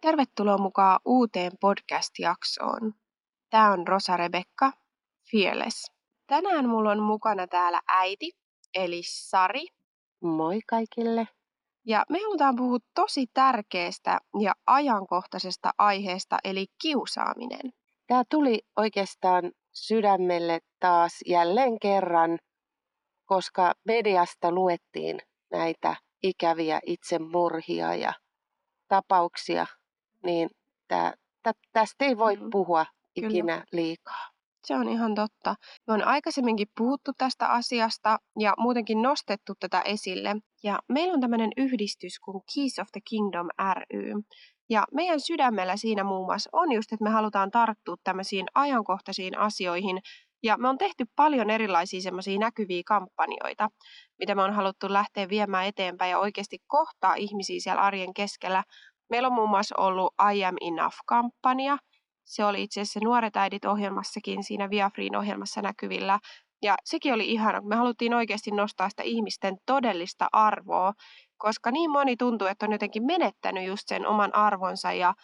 Tervetuloa mukaan uuteen podcast-jaksoon. Tämä on Rosa Rebekka, Fearless. Tänään mulla on mukana täällä äiti, eli Sari. Moi kaikille. Ja me halutaan puhua tosi tärkeästä ja ajankohtaisesta aiheesta, eli kiusaaminen. Tämä tuli oikeastaan sydämelle taas jälleen kerran, koska mediasta luettiin näitä ikäviä itsemurhia ja tapauksia, niin tää, tä, tästä ei voi mm. puhua ikinä Kyllä. liikaa. Se on ihan totta. Me on aikaisemminkin puhuttu tästä asiasta ja muutenkin nostettu tätä esille. Ja meillä on tämmöinen yhdistys kuin Keys of the Kingdom ry. Ja meidän sydämellä siinä muun muassa on just, että me halutaan tarttua tämmöisiin ajankohtaisiin asioihin. Ja me on tehty paljon erilaisia semmoisia näkyviä kampanjoita, mitä me on haluttu lähteä viemään eteenpäin ja oikeasti kohtaa ihmisiä siellä arjen keskellä. Meillä on muun muassa ollut I am enough-kampanja, se oli itse asiassa Nuoret äidit ohjelmassakin siinä Viafriin ohjelmassa näkyvillä. Ja sekin oli ihana, kun me haluttiin oikeasti nostaa sitä ihmisten todellista arvoa, koska niin moni tuntuu, että on jotenkin menettänyt just sen oman arvonsa ja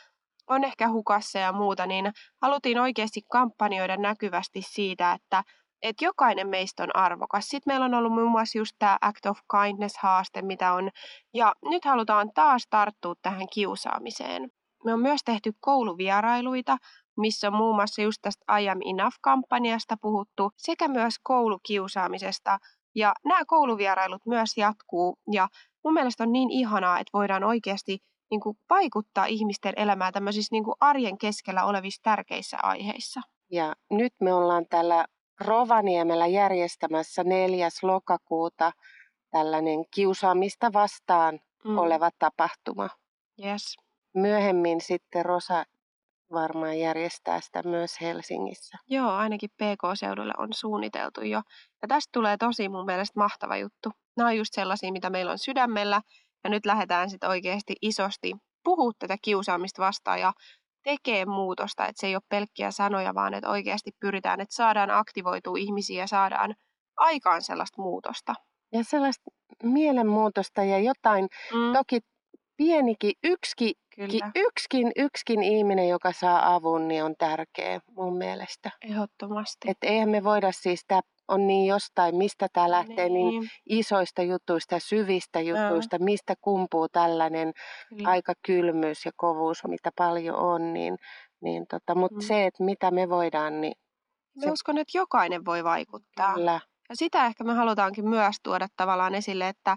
on ehkä hukassa ja muuta, niin haluttiin oikeasti kampanjoida näkyvästi siitä, että että jokainen meistä on arvokas. Sitten meillä on ollut muun muassa just tämä Act of Kindness-haaste, mitä on. Ja nyt halutaan taas tarttua tähän kiusaamiseen. Me on myös tehty kouluvierailuita, missä on muun muassa just tästä I am enough-kampanjasta puhuttu, sekä myös koulukiusaamisesta. Ja nämä kouluvierailut myös jatkuu, ja mun mielestä on niin ihanaa, että voidaan oikeasti niin kuin, vaikuttaa ihmisten elämään tämmöisissä niin kuin, arjen keskellä olevissa tärkeissä aiheissa. Ja nyt me ollaan täällä Rovaniemellä järjestämässä 4. lokakuuta tällainen kiusaamista vastaan mm. oleva tapahtuma. Yes. Myöhemmin sitten Rosa varmaan järjestää sitä myös Helsingissä. Joo, ainakin PK-seudulle on suunniteltu jo. Ja tästä tulee tosi mun mielestä mahtava juttu. Nämä on just sellaisia, mitä meillä on sydämellä. Ja nyt lähdetään sitten oikeasti isosti puhua tätä kiusaamista vastaan ja tekee muutosta. Että se ei ole pelkkiä sanoja, vaan että oikeasti pyritään, että saadaan aktivoitua ihmisiä ja saadaan aikaan sellaista muutosta. Ja sellaista mielenmuutosta ja jotain, mm. toki pienikin, yksikin, Kyllä. yksikin, yksikin ihminen, joka saa avun, niin on tärkeä mun mielestä. Ehdottomasti. Että eihän me voida siis, tämä on niin jostain, mistä tämä lähtee niin. niin isoista jutuista, syvistä jutuista, no. mistä kumpuu tällainen Kyllä. aika kylmyys ja kovuus, mitä paljon on, niin, niin tota, mutta mm. se, että mitä me voidaan, niin... Mä se... uskon, että jokainen voi vaikuttaa. Kyllä. Ja sitä ehkä me halutaankin myös tuoda tavallaan esille, että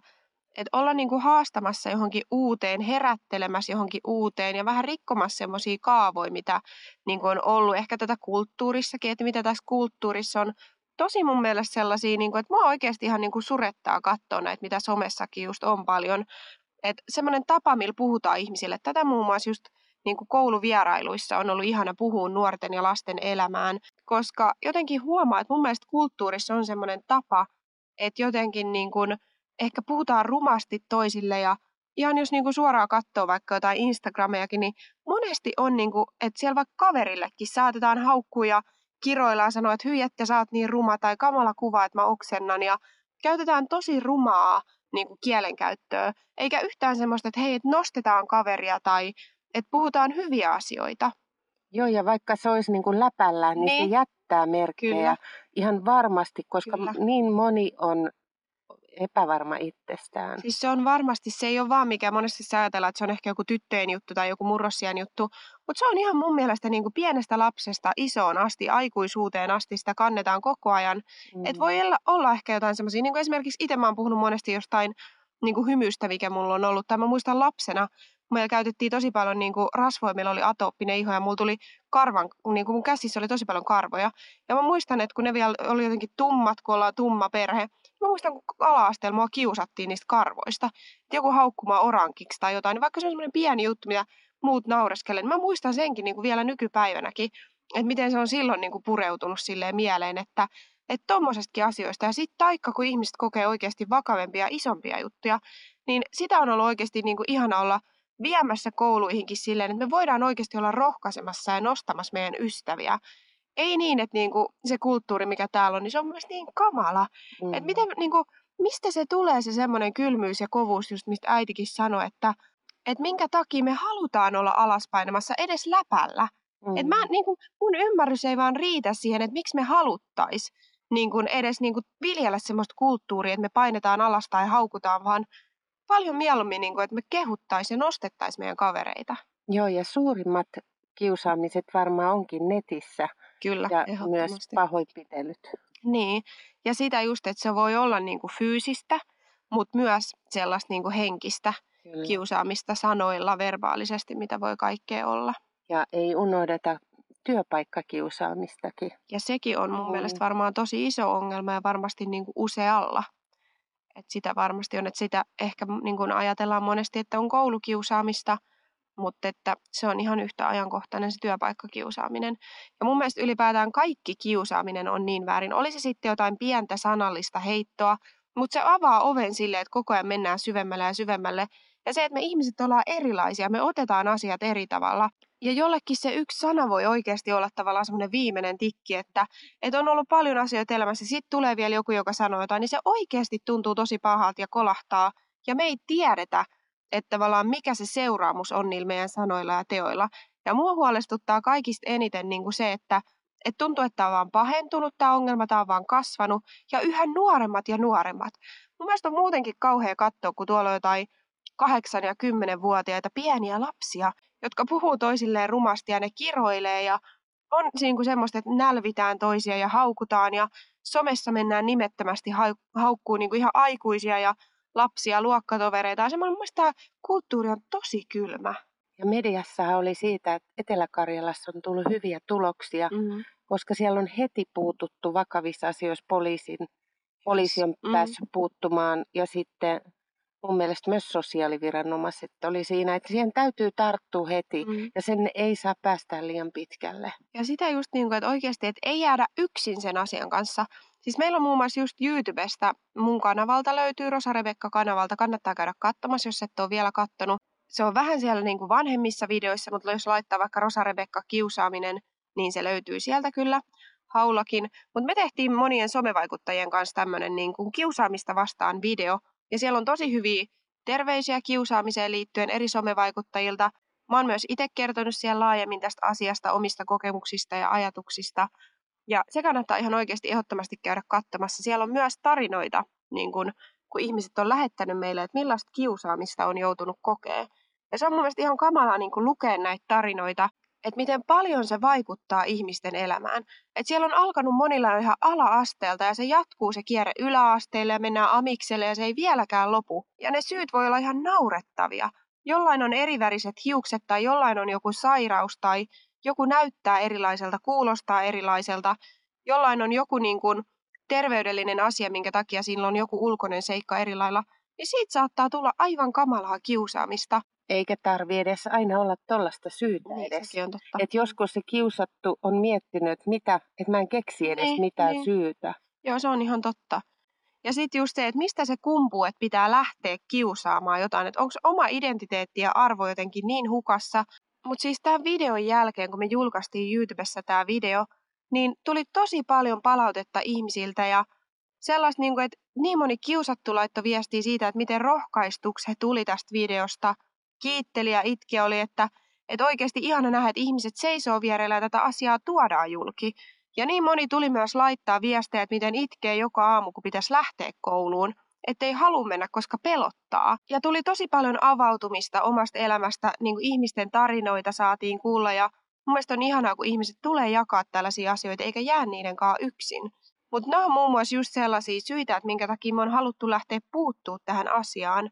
että olla niin kuin haastamassa johonkin uuteen, herättelemässä johonkin uuteen ja vähän rikkomassa semmoisia kaavoja, mitä niin kuin on ollut ehkä tätä kulttuurissakin, että mitä tässä kulttuurissa on tosi mun mielestä sellaisia, niin kuin, että mua oikeasti ihan niin kuin surettaa katsoa näitä, mitä somessakin just on paljon. Että semmoinen tapa, millä puhutaan ihmisille, tätä muun muassa just niin kuin kouluvierailuissa on ollut ihana puhua nuorten ja lasten elämään, koska jotenkin huomaa, että mun mielestä kulttuurissa on semmoinen tapa, että jotenkin niin kuin, ehkä puhutaan rumasti toisille ja ihan jos niinku suoraan katsoo vaikka jotain Instagramejakin, niin monesti on, niinku, että siellä vaikka kaverillekin saatetaan haukkuja kiroillaan sanoa, että hyi, että sä oot niin ruma tai kamala kuva, että mä oksennan ja käytetään tosi rumaa niin kuin kielenkäyttöä, eikä yhtään semmoista, että hei, että nostetaan kaveria tai että puhutaan hyviä asioita. Joo, ja vaikka se olisi niin kuin läpällä, niin, niin se jättää merkkejä Kyllä. ihan varmasti, koska Kyllä. niin moni on epävarma itsestään. Siis se on varmasti, se ei ole vaan mikä monesti ajatellaan, että se on ehkä joku tyttöjen juttu tai joku murrosian juttu, mutta se on ihan mun mielestä niin kuin pienestä lapsesta isoon asti, aikuisuuteen asti, sitä kannetaan koko ajan. Mm. Että voi olla, olla ehkä jotain semmoisia, niin kuin esimerkiksi itse mä oon puhunut monesti jostain niin kuin hymystä, mikä mulla on ollut, tai mä muistan lapsena, meillä käytettiin tosi paljon niin kuin rasvoja, meillä oli atooppinen iho ja mulla tuli karvan, niin kuin mun käsissä oli tosi paljon karvoja. Ja mä muistan, että kun ne vielä oli jotenkin tummat, kun ollaan tumma perhe, Mä muistan, kun ala-asteella mua kiusattiin niistä karvoista. Että joku haukkumaa orankiksi tai jotain. Niin vaikka se on semmoinen pieni juttu, mitä muut naureskelee, niin mä muistan senkin niin kuin vielä nykypäivänäkin, että miten se on silloin niin kuin pureutunut silleen mieleen, että että tommosestakin asioista. Ja sitten taikka, kun ihmiset kokee oikeasti vakavempia isompia juttuja, niin sitä on ollut oikeasti niin kuin ihana olla viemässä kouluihinkin silleen, että me voidaan oikeasti olla rohkaisemassa ja nostamassa meidän ystäviä ei niin, että niinku se kulttuuri, mikä täällä on, niin se on myös niin kamala. Mm. Että miten, niinku, mistä se tulee se semmoinen kylmyys ja kovuus, just mistä äitikin sanoi, että että minkä takia me halutaan olla alaspainamassa edes läpällä. Mm. Et mä, niin kuin, mun ymmärrys ei vaan riitä siihen, että miksi me haluttais niin kuin edes niin kuin viljellä semmoista kulttuuria, että me painetaan alas tai haukutaan, vaan paljon mieluummin, niin kuin, että me kehuttaisiin ja nostettaisiin meidän kavereita. Joo, ja suurimmat kiusaamiset varmaan onkin netissä. Kyllä, ja myös pahoinpitelyt. Niin, ja sitä just, että se voi olla niin kuin fyysistä, mutta myös sellaista niin kuin henkistä Kyllä. kiusaamista sanoilla, verbaalisesti, mitä voi kaikkea olla. Ja ei unohdeta työpaikkakiusaamistakin. Ja sekin on mun mm. mielestä varmaan tosi iso ongelma ja varmasti niin kuin usealla. Et sitä varmasti on, että sitä ehkä niin kuin ajatellaan monesti, että on koulukiusaamista, mutta että se on ihan yhtä ajankohtainen se työpaikkakiusaaminen. Ja mun mielestä ylipäätään kaikki kiusaaminen on niin väärin. Oli se sitten jotain pientä sanallista heittoa, mutta se avaa oven sille, että koko ajan mennään syvemmälle ja syvemmälle. Ja se, että me ihmiset ollaan erilaisia, me otetaan asiat eri tavalla. Ja jollekin se yksi sana voi oikeasti olla tavallaan semmoinen viimeinen tikki, että, että on ollut paljon asioita elämässä, sitten tulee vielä joku, joka sanoo jotain, niin se oikeasti tuntuu tosi pahalta ja kolahtaa. Ja me ei tiedetä, että tavallaan mikä se seuraamus on niillä meidän sanoilla ja teoilla. Ja mua huolestuttaa kaikista eniten niin kuin se, että, että tuntuu, että tämä on vaan pahentunut, tämä ongelma, tämä on vaan kasvanut, ja yhä nuoremmat ja nuoremmat. Mun mielestä on muutenkin kauhea katsoa, kun tuolla on jotain kahdeksan- ja kymmenenvuotiaita pieniä lapsia, jotka puhuu toisilleen rumasti ja ne kiroilee ja on niin kuin semmoista, että nälvitään toisia ja haukutaan ja somessa mennään nimettömästi haukkuu niin kuin ihan aikuisia ja lapsia, luokkatovereita. Ja semmoinen, tämä kulttuuri on tosi kylmä. Ja mediassa oli siitä, että Etelä-Karjalassa on tullut hyviä tuloksia, mm-hmm. koska siellä on heti puututtu vakavissa asioissa poliisin. Poliisi on mm-hmm. päässyt puuttumaan ja sitten mun mielestä myös sosiaaliviranomaiset oli siinä, että siihen täytyy tarttua heti mm. ja sen ei saa päästä liian pitkälle. Ja sitä just niin kuin, että oikeasti, että ei jäädä yksin sen asian kanssa. Siis meillä on muun muassa just YouTubesta, mun kanavalta löytyy Rosa Rebekka-kanavalta, kannattaa käydä katsomassa, jos et ole vielä kattonut. Se on vähän siellä niin kuin vanhemmissa videoissa, mutta jos laittaa vaikka Rosa Rebekka kiusaaminen, niin se löytyy sieltä kyllä haulakin. Mutta me tehtiin monien somevaikuttajien kanssa tämmöinen niin kuin kiusaamista vastaan video, ja siellä on tosi hyviä terveisiä kiusaamiseen liittyen eri somevaikuttajilta. Mä oon myös itse kertonut siellä laajemmin tästä asiasta, omista kokemuksista ja ajatuksista. Ja se kannattaa ihan oikeasti ehdottomasti käydä katsomassa. Siellä on myös tarinoita, niin kun, kun ihmiset on lähettänyt meille, että millaista kiusaamista on joutunut kokea. Ja se on mun mielestä ihan kamalaa niin lukea näitä tarinoita että miten paljon se vaikuttaa ihmisten elämään. Että siellä on alkanut monilla ihan ala-asteelta ja se jatkuu se kierre yläasteelle ja mennään amikselle ja se ei vieläkään lopu. Ja ne syyt voi olla ihan naurettavia. Jollain on eriväriset hiukset tai jollain on joku sairaus tai joku näyttää erilaiselta, kuulostaa erilaiselta. Jollain on joku niin kuin terveydellinen asia, minkä takia sillä on joku ulkoinen seikka eri lailla. Niin siitä saattaa tulla aivan kamalaa kiusaamista. Eikä tarvi edes aina olla tuollaista syytä niin, edes. on totta. Et joskus se kiusattu on miettinyt, että mitä, että mä en keksi edes niin, mitään niin. syytä. Joo, se on ihan totta. Ja sitten just se, että mistä se kumpuu, että pitää lähteä kiusaamaan jotain. Että onko oma identiteetti ja arvo jotenkin niin hukassa. Mutta siis tämän videon jälkeen, kun me julkaistiin YouTubessa tämä video, niin tuli tosi paljon palautetta ihmisiltä ja sellaista, niin kuin, että niin moni kiusattu laittoi viestiä siitä, että miten rohkaistuksi he tuli tästä videosta – kiitteli ja itki oli, että, että oikeasti ihana nähdä, että ihmiset seisoo vierellä ja tätä asiaa tuodaan julki. Ja niin moni tuli myös laittaa viestejä, että miten itkee joka aamu, kun pitäisi lähteä kouluun, ettei halua mennä, koska pelottaa. Ja tuli tosi paljon avautumista omasta elämästä, niin kuin ihmisten tarinoita saatiin kuulla ja mun mielestä on ihanaa, kun ihmiset tulee jakaa tällaisia asioita eikä jää niiden kanssa yksin. Mutta nämä on muun muassa just sellaisia syitä, että minkä takia me on haluttu lähteä puuttuu tähän asiaan,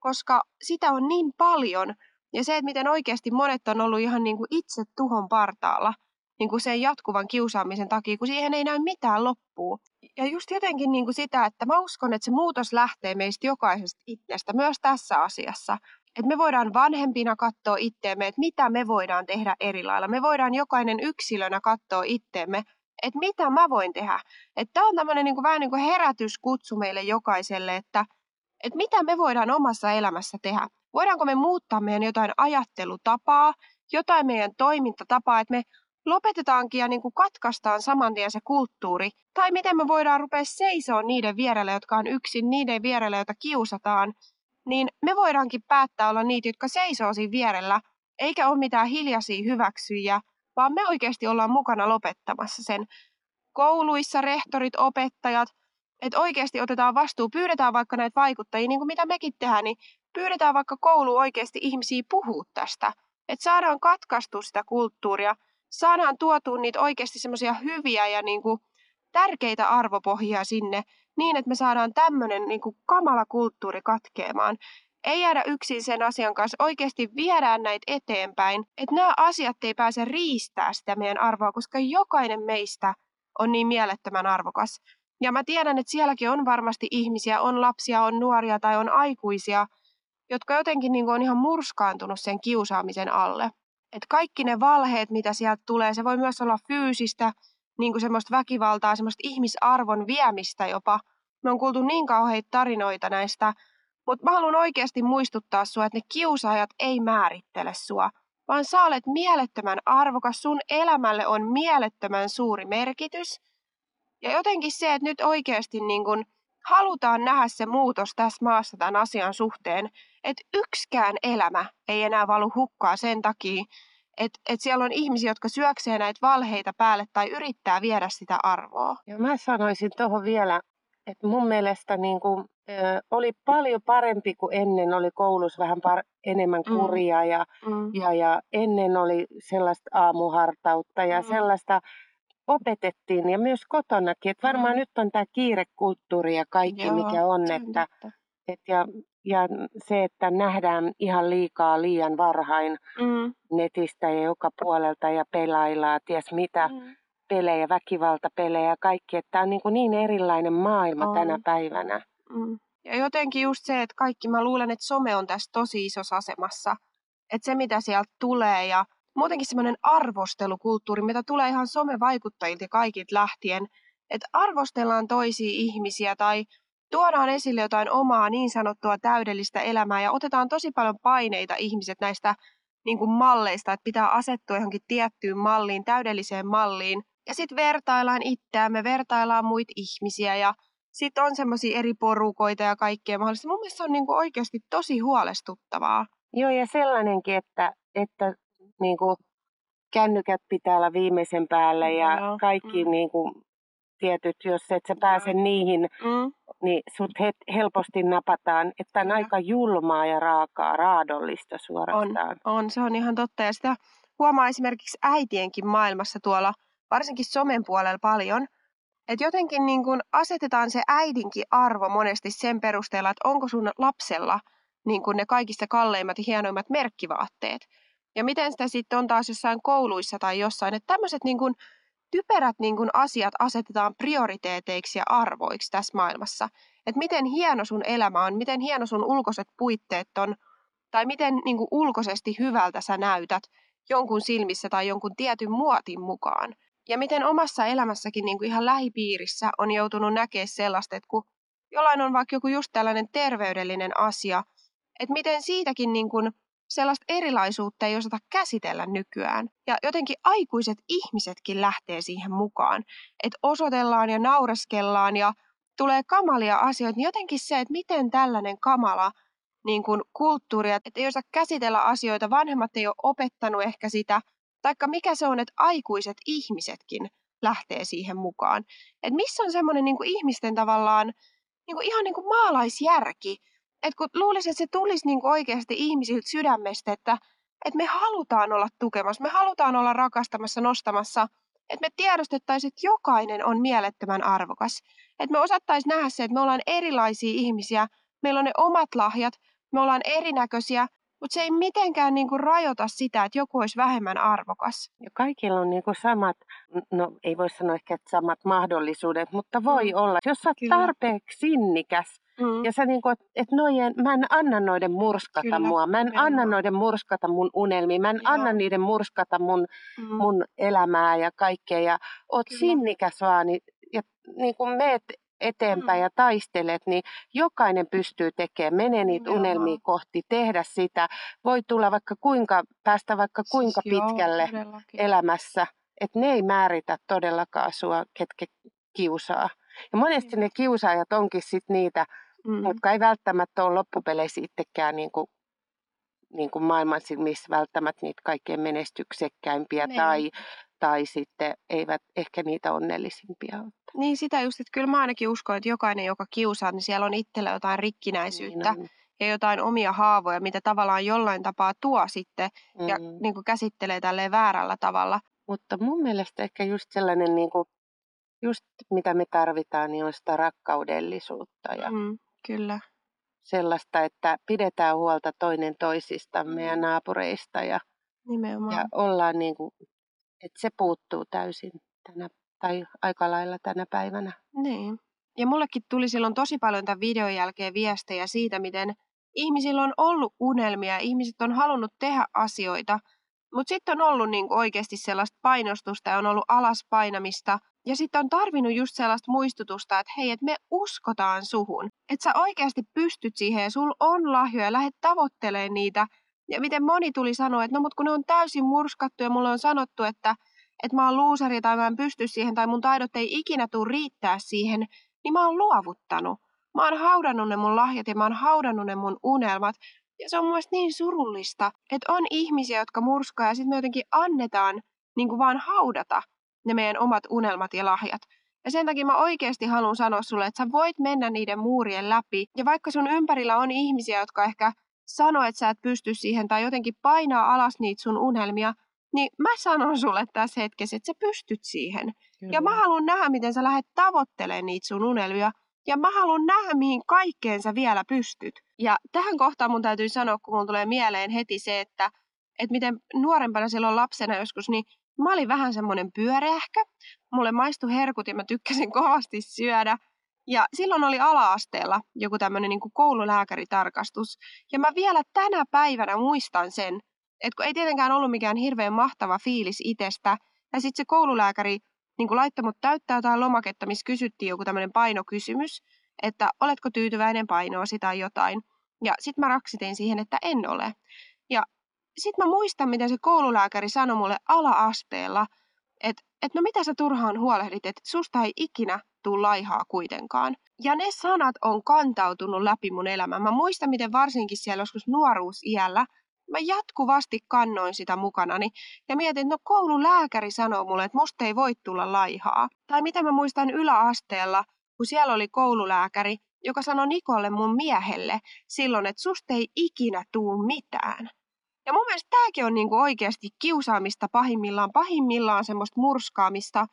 koska sitä on niin paljon. Ja se, että miten oikeasti monet on ollut ihan niin kuin itse tuhon partaalla niin kuin sen jatkuvan kiusaamisen takia, kun siihen ei näy mitään loppua. Ja just jotenkin niin kuin sitä, että mä uskon, että se muutos lähtee meistä jokaisesta itsestä, myös tässä asiassa. Että me voidaan vanhempina katsoa itteemme, että mitä me voidaan tehdä eri lailla. Me voidaan jokainen yksilönä katsoa itteemme, että mitä mä voin tehdä. Että tämä on tämmöinen niin kuin, vähän niin kuin herätyskutsu meille jokaiselle, että – että mitä me voidaan omassa elämässä tehdä. Voidaanko me muuttaa meidän jotain ajattelutapaa, jotain meidän toimintatapaa, että me lopetetaankin ja niin kuin katkaistaan saman tien se kulttuuri. Tai miten me voidaan rupea seisoa niiden vierelle, jotka on yksin, niiden vierelle, joita kiusataan. niin me voidaankin päättää olla niitä, jotka seisoo siinä vierellä, eikä ole mitään hiljaisia hyväksyjiä, vaan me oikeasti ollaan mukana lopettamassa sen. Kouluissa rehtorit, opettajat, että oikeasti otetaan vastuu, pyydetään vaikka näitä vaikuttajia, niin kuin mitä mekin tehdään, niin pyydetään vaikka koulu oikeasti ihmisiä puhua tästä. Että saadaan katkaistua sitä kulttuuria, saadaan tuotua niitä oikeasti semmoisia hyviä ja niin kuin tärkeitä arvopohjia sinne, niin että me saadaan tämmöinen niin kuin kamala kulttuuri katkeamaan. Ei jäädä yksin sen asian kanssa, oikeasti viedään näitä eteenpäin, että nämä asiat ei pääse riistää sitä meidän arvoa, koska jokainen meistä on niin mielettömän arvokas. Ja mä tiedän, että sielläkin on varmasti ihmisiä, on lapsia, on nuoria tai on aikuisia, jotka jotenkin niin on ihan murskaantunut sen kiusaamisen alle. Että kaikki ne valheet, mitä sieltä tulee, se voi myös olla fyysistä, niin kuin semmoista väkivaltaa, semmoista ihmisarvon viemistä jopa. Me on kuultu niin kauheita tarinoita näistä, mutta mä haluan oikeasti muistuttaa sua, että ne kiusaajat ei määrittele sua, vaan sä olet mielettömän arvokas, sun elämälle on mielettömän suuri merkitys. Ja jotenkin se, että nyt oikeasti niin kun halutaan nähdä se muutos tässä maassa tämän asian suhteen, että yksikään elämä ei enää valu hukkaa sen takia, että et siellä on ihmisiä, jotka syöksee näitä valheita päälle tai yrittää viedä sitä arvoa. Ja mä sanoisin tuohon vielä, että mun mielestä niin kuin, ö, oli paljon parempi kuin ennen. Oli koulussa vähän par- enemmän mm. kuria ja, mm. ja, ja ennen oli sellaista aamuhartautta ja mm. sellaista opetettiin ja myös kotonakin. Että varmaan mm. nyt on tämä kiirekulttuuri ja kaikki, Joo, mikä on. Että, et ja ja se, että nähdään ihan liikaa liian varhain mm. netistä ja joka puolelta ja pelaillaan, ties mitä mm. pelejä, väkivaltapelejä ja kaikki. Että tämä on niin, kuin niin erilainen maailma on. tänä päivänä. Mm. Ja jotenkin just se, että kaikki, mä luulen, että some on tässä tosi isossa asemassa. Että se, mitä sieltä tulee ja muutenkin semmoinen arvostelukulttuuri, mitä tulee ihan somevaikuttajilta kaikilta lähtien, että arvostellaan toisia ihmisiä tai tuodaan esille jotain omaa niin sanottua täydellistä elämää ja otetaan tosi paljon paineita ihmiset näistä niin kuin malleista, että pitää asettua johonkin tiettyyn malliin, täydelliseen malliin. Ja sitten vertaillaan itseämme, vertaillaan muita ihmisiä ja sitten on semmoisia eri porukoita ja kaikkea mahdollista. Mun mielestä se on niin kuin oikeasti tosi huolestuttavaa. Joo, ja sellainenkin, että, että niin kuin kännykät pitää olla viimeisen päällä ja Joo. kaikki mm. niin kuin, tietyt, jos et sä pääse mm. niihin mm niin sut he, helposti napataan, että on aika julmaa ja raakaa, raadollista suorastaan. On, on, se on ihan totta. Ja sitä huomaa esimerkiksi äitienkin maailmassa tuolla, varsinkin somen puolella paljon, että jotenkin niin kun asetetaan se äidinkin arvo monesti sen perusteella, että onko sun lapsella niin kun ne kaikista kalleimmat ja hienoimmat merkkivaatteet. Ja miten sitä sitten on taas jossain kouluissa tai jossain, että tämmöiset niin kun typerät niin kuin asiat asetetaan prioriteeteiksi ja arvoiksi tässä maailmassa. Että miten hieno sun elämä on, miten hieno sun ulkoiset puitteet on, tai miten niin kuin ulkoisesti hyvältä sä näytät jonkun silmissä tai jonkun tietyn muotin mukaan. Ja miten omassa elämässäkin niin kuin ihan lähipiirissä on joutunut näkemään sellaista, että kun jollain on vaikka joku just tällainen terveydellinen asia, että miten siitäkin niin kuin sellaista erilaisuutta ei osata käsitellä nykyään. Ja jotenkin aikuiset ihmisetkin lähtee siihen mukaan. Että osoitellaan ja naureskellaan ja tulee kamalia asioita, niin jotenkin se, että miten tällainen kamala niin kuin kulttuuri, että ei osaa käsitellä asioita, vanhemmat ei ole opettanut ehkä sitä, taikka mikä se on, että aikuiset ihmisetkin lähtee siihen mukaan. Että missä on semmoinen niin ihmisten tavallaan niin kuin ihan niin kuin maalaisjärki, että kun luulisin, että se tulisi niin oikeasti ihmisiltä sydämestä, että, että me halutaan olla tukemassa, me halutaan olla rakastamassa, nostamassa, että me tiedostettaisiin, että jokainen on mielettömän arvokas. Että me osattaisiin nähdä se, että me ollaan erilaisia ihmisiä, meillä on ne omat lahjat, me ollaan erinäköisiä, mutta se ei mitenkään niinku rajoita sitä, että joku olisi vähemmän arvokas. Ja kaikilla on niinku samat, no ei voi sanoa ehkä, että samat mahdollisuudet, mutta voi mm. olla. Jos sä oot tarpeeksi sinnikäs, Mm. Ja sä niin kuin, että nojen, mä en anna noiden murskata Kyllä, mua, mä en Kyllä. anna noiden murskata mun unelmia, mä en Joo. anna niiden murskata mun, mm. mun elämää ja kaikkea. Ja oot Kyllä. sinnikäs vaan niin, ja niin kuin meet eteenpäin mm. ja taistelet, niin jokainen pystyy tekemään, menee niitä Joo. unelmia kohti, tehdä sitä. Voi tulla vaikka kuinka, päästä vaikka siis kuinka siis pitkälle joo, elämässä, että ne ei määritä todellakaan sua, ketkä kiusaa. Ja monesti ne kiusaajat onkin sit niitä, mm. jotka ei välttämättä ole loppupeleissä itsekään niin kuin, niin kuin maailman silmissä välttämättä niitä kaikkein menestyksekkäimpiä niin. tai, tai sitten eivät ehkä niitä onnellisimpia ole. Niin sitä just, että kyllä mä ainakin uskon, että jokainen, joka kiusaa, niin siellä on itsellä jotain rikkinäisyyttä. Niin ja jotain omia haavoja, mitä tavallaan jollain tapaa tuo sitten mm. ja niin kuin käsittelee tälleen väärällä tavalla. Mutta mun mielestä ehkä just sellainen, niin kuin, just mitä me tarvitaan, niin on sitä rakkaudellisuutta. Ja mm, kyllä. Sellaista, että pidetään huolta toinen toisistamme ja mm. naapureista ja, Nimenomaan. ja ollaan niin kuin, että se puuttuu täysin tänä, tai aika lailla tänä päivänä. Niin. Ja mullekin tuli silloin tosi paljon tämän videon jälkeen viestejä siitä, miten ihmisillä on ollut unelmia, ihmiset on halunnut tehdä asioita, mutta sitten on ollut niin oikeasti sellaista painostusta ja on ollut alaspainamista. Ja sitten on tarvinnut just sellaista muistutusta, että hei, että me uskotaan suhun. Että sä oikeasti pystyt siihen ja sulla on lahjoja, lähdet tavoittelemaan niitä. Ja miten moni tuli sanoa, että no mut kun ne on täysin murskattu ja mulle on sanottu, että, että mä oon luuseri tai mä en pysty siihen tai mun taidot ei ikinä tule riittää siihen, niin mä oon luovuttanut. Mä oon haudannut ne mun lahjat ja mä oon haudannut ne mun unelmat. Ja se on mun niin surullista, että on ihmisiä, jotka murskaa ja sitten me jotenkin annetaan niin kuin vaan haudata ne meidän omat unelmat ja lahjat. Ja sen takia mä oikeasti haluan sanoa sulle, että sä voit mennä niiden muurien läpi. Ja vaikka sun ympärillä on ihmisiä, jotka ehkä sanoo, että sä et pysty siihen tai jotenkin painaa alas niitä sun unelmia, niin mä sanon sulle tässä hetkessä, että sä pystyt siihen. Kyllä. Ja mä haluan nähdä, miten sä lähdet tavoittelemaan niitä sun unelmia. Ja mä haluan nähdä, mihin kaikkeen sä vielä pystyt. Ja tähän kohtaan mun täytyy sanoa, kun mun tulee mieleen heti se, että, että miten nuorempana silloin lapsena joskus, niin mä olin vähän semmoinen pyöreähkä. Mulle maistui herkut ja mä tykkäsin kovasti syödä. Ja silloin oli ala-asteella joku tämmöinen niin koululääkäritarkastus. Ja mä vielä tänä päivänä muistan sen, että kun ei tietenkään ollut mikään hirveän mahtava fiilis itsestä. Ja sitten se koululääkäri niin laittoi mut täyttää jotain lomaketta, missä kysyttiin joku tämmöinen painokysymys, että oletko tyytyväinen painoosi tai jotain. Ja sitten mä raksitin siihen, että en ole. Ja sitten mä muistan, miten se koululääkäri sanoi mulle ala-asteella, että et no mitä sä turhaan huolehdit, että susta ei ikinä tuu laihaa kuitenkaan. Ja ne sanat on kantautunut läpi mun elämän. Mä muistan, miten varsinkin siellä joskus nuoruusiällä – mä jatkuvasti kannoin sitä mukanani ja mietin, että no koululääkäri sanoo mulle, että musta ei voi tulla laihaa. Tai mitä mä muistan yläasteella, kun siellä oli koululääkäri, joka sanoi Nikolle mun miehelle silloin, että susta ei ikinä tuu mitään. Ja mun mielestä tämäkin on niinku oikeasti kiusaamista pahimmillaan, pahimmillaan semmoista murskaamista,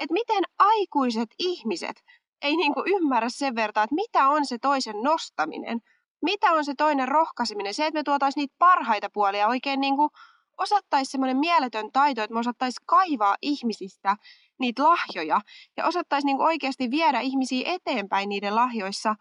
että miten aikuiset ihmiset ei niinku ymmärrä sen verran, että mitä on se toisen nostaminen, mitä on se toinen rohkaiseminen? Se, että me tuotaisiin niitä parhaita puolia oikein niin kuin osattaisi semmoinen mieletön taito, että me osattaisiin kaivaa ihmisistä niitä lahjoja ja osattaisiin niin oikeasti viedä ihmisiä eteenpäin niiden lahjoissa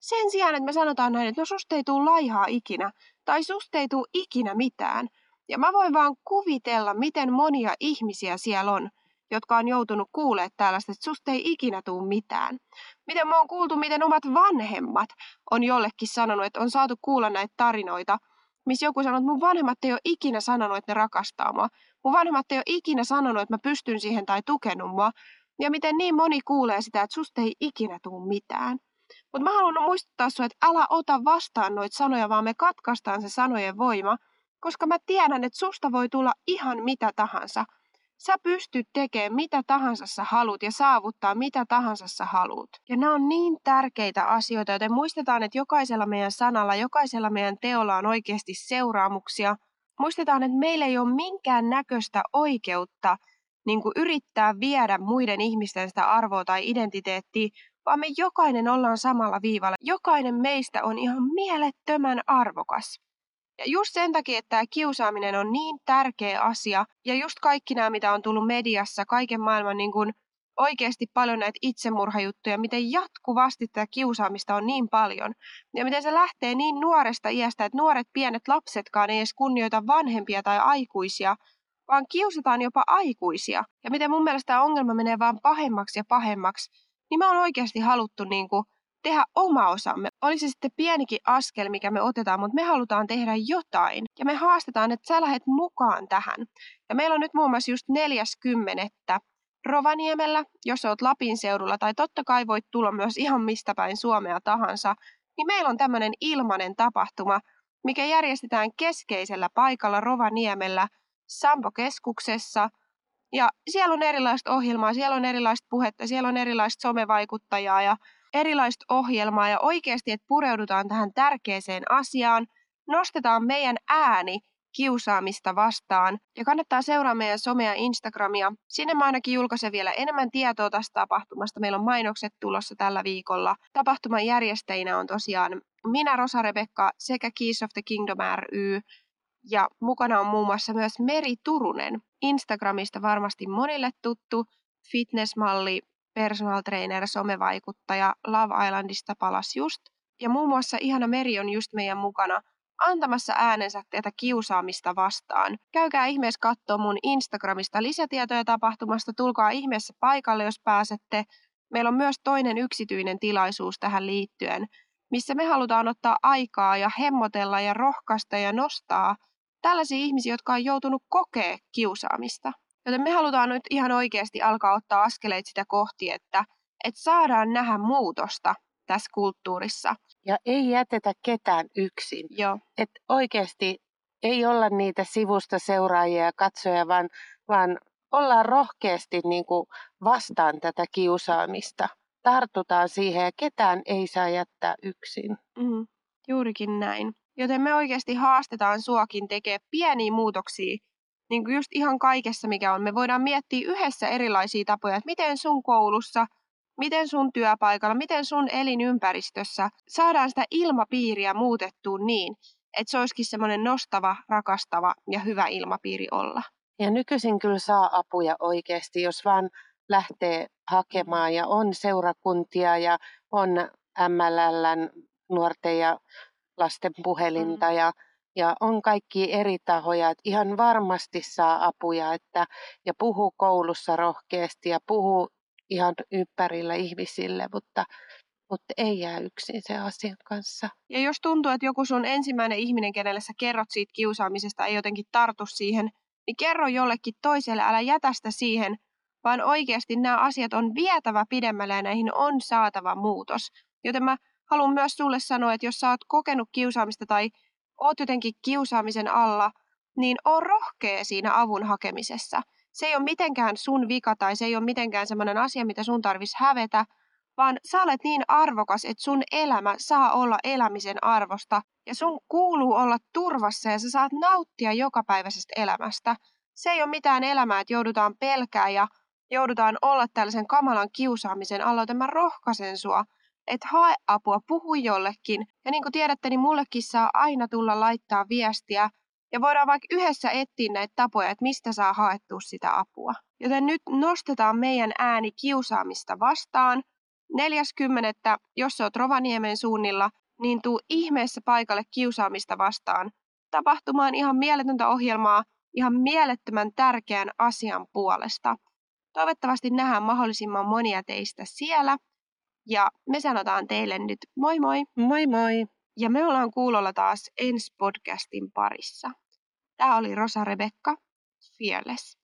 sen sijaan, että me sanotaan näin, että no susta ei tule laihaa ikinä tai susta ei tule ikinä mitään. Ja mä voin vaan kuvitella, miten monia ihmisiä siellä on, jotka on joutunut kuulemaan tällaista, että susta ei ikinä tule mitään. Miten mä oon kuultu, miten omat vanhemmat on jollekin sanonut, että on saatu kuulla näitä tarinoita, missä joku sanoo, että mun vanhemmat ei ole ikinä sanonut, että ne rakastaa mua. Mun vanhemmat ei ole ikinä sanonut, että mä pystyn siihen tai tukenut mua. Ja miten niin moni kuulee sitä, että susta ei ikinä tule mitään. Mutta mä haluan muistuttaa sinua, että älä ota vastaan noita sanoja, vaan me katkaistaan se sanojen voima, koska mä tiedän, että susta voi tulla ihan mitä tahansa – Sä pystyt tekemään mitä tahansa sä haluat ja saavuttaa mitä tahansa sä haluat. Ja nämä on niin tärkeitä asioita, joten muistetaan, että jokaisella meidän sanalla, jokaisella meidän teolla on oikeasti seuraamuksia. Muistetaan, että meillä ei ole minkään näköistä oikeutta niin kuin yrittää viedä muiden ihmisten sitä arvoa tai identiteettiä, vaan me jokainen ollaan samalla viivalla. Jokainen meistä on ihan mielettömän arvokas. Ja just sen takia, että tämä kiusaaminen on niin tärkeä asia, ja just kaikki nämä, mitä on tullut mediassa, kaiken maailman niin kuin oikeasti paljon näitä itsemurhajuttuja, miten jatkuvasti tätä kiusaamista on niin paljon. Ja miten se lähtee niin nuoresta iästä, että nuoret pienet lapsetkaan ei edes kunnioita vanhempia tai aikuisia, vaan kiusataan jopa aikuisia. Ja miten mun mielestä tämä ongelma menee vaan pahemmaksi ja pahemmaksi, niin me on oikeasti haluttu niin kuin tehdä oma osamme. Oli se sitten pienikin askel, mikä me otetaan, mutta me halutaan tehdä jotain. Ja me haastetaan, että sä lähdet mukaan tähän. Ja meillä on nyt muun muassa just 40. Rovaniemellä, jos oot Lapin seudulla, tai totta kai voit tulla myös ihan mistä päin Suomea tahansa, niin meillä on tämmöinen ilmainen tapahtuma, mikä järjestetään keskeisellä paikalla Rovaniemellä Sampo-keskuksessa. Ja siellä on erilaista ohjelmaa, siellä on erilaista puhetta, siellä on erilaista somevaikuttajaa ja erilaista ohjelmaa. Ja oikeasti, että pureudutaan tähän tärkeäseen asiaan, nostetaan meidän ääni kiusaamista vastaan. Ja kannattaa seuraa meidän somea Instagramia. Sinne mä ainakin julkaisen vielä enemmän tietoa tästä tapahtumasta. Meillä on mainokset tulossa tällä viikolla. Tapahtuman järjestäjinä on tosiaan minä, Rosa Rebekka sekä Keys of the Kingdom ry. Ja mukana on muun muassa myös Meri Turunen. Instagramista varmasti monille tuttu fitnessmalli, personal trainer, somevaikuttaja, Love Islandista palas just. Ja muun muassa ihana Meri on just meidän mukana antamassa äänensä tätä kiusaamista vastaan. Käykää ihmeessä katsoa mun Instagramista lisätietoja tapahtumasta, tulkaa ihmeessä paikalle, jos pääsette. Meillä on myös toinen yksityinen tilaisuus tähän liittyen, missä me halutaan ottaa aikaa ja hemmotella ja rohkaista ja nostaa tällaisia ihmisiä, jotka on joutunut kokea kiusaamista. Joten me halutaan nyt ihan oikeasti alkaa ottaa askeleita sitä kohti, että, että saadaan nähdä muutosta tässä kulttuurissa. Ja ei jätetä ketään yksin. Joo. Et oikeasti ei olla niitä sivusta seuraajia ja katsoja, vaan, vaan ollaan rohkeasti niin kuin vastaan tätä kiusaamista. Tartutaan siihen ja ketään ei saa jättää yksin. Mm, juurikin näin. Joten me oikeasti haastetaan suakin tekemään pieniä muutoksia niin kuin just ihan kaikessa, mikä on. Me voidaan miettiä yhdessä erilaisia tapoja, että miten sun koulussa – miten sun työpaikalla, miten sun elinympäristössä saadaan sitä ilmapiiriä muutettua niin, että se olisikin semmoinen nostava, rakastava ja hyvä ilmapiiri olla. Ja nykyisin kyllä saa apuja oikeasti, jos vaan lähtee hakemaan ja on seurakuntia ja on MLLn nuorten ja lasten puhelinta mm. ja, ja on kaikki eri tahoja, että ihan varmasti saa apuja että, ja puhuu koulussa rohkeasti ja puhuu ihan ympärillä ihmisille, mutta, mutta ei jää yksin se asian kanssa. Ja jos tuntuu, että joku sun ensimmäinen ihminen, kenelle sä kerrot siitä kiusaamisesta, ei jotenkin tartu siihen, niin kerro jollekin toiselle, älä jätä sitä siihen, vaan oikeasti nämä asiat on vietävä pidemmälle ja näihin on saatava muutos. Joten mä haluan myös sulle sanoa, että jos sä oot kokenut kiusaamista tai oot jotenkin kiusaamisen alla, niin on rohkea siinä avun hakemisessa se ei ole mitenkään sun vika tai se ei ole mitenkään semmoinen asia, mitä sun tarvitsisi hävetä, vaan sä olet niin arvokas, että sun elämä saa olla elämisen arvosta ja sun kuuluu olla turvassa ja sä saat nauttia jokapäiväisestä elämästä. Se ei ole mitään elämää, että joudutaan pelkää ja joudutaan olla tällaisen kamalan kiusaamisen alla, joten mä rohkaisen sua, että hae apua, puhu jollekin. Ja niin kuin tiedätte, niin mullekin saa aina tulla laittaa viestiä ja voidaan vaikka yhdessä etsiä näitä tapoja, että mistä saa haettua sitä apua. Joten nyt nostetaan meidän ääni kiusaamista vastaan. 40. jos oot Rovaniemen suunnilla, niin tuu ihmeessä paikalle kiusaamista vastaan. Tapahtumaan ihan mieletöntä ohjelmaa ihan mielettömän tärkeän asian puolesta. Toivottavasti nähdään mahdollisimman monia teistä siellä. Ja me sanotaan teille nyt moi moi! Moi moi! Ja me ollaan kuulolla taas ensi podcastin parissa. Tämä oli Rosa Rebekka, Fearless.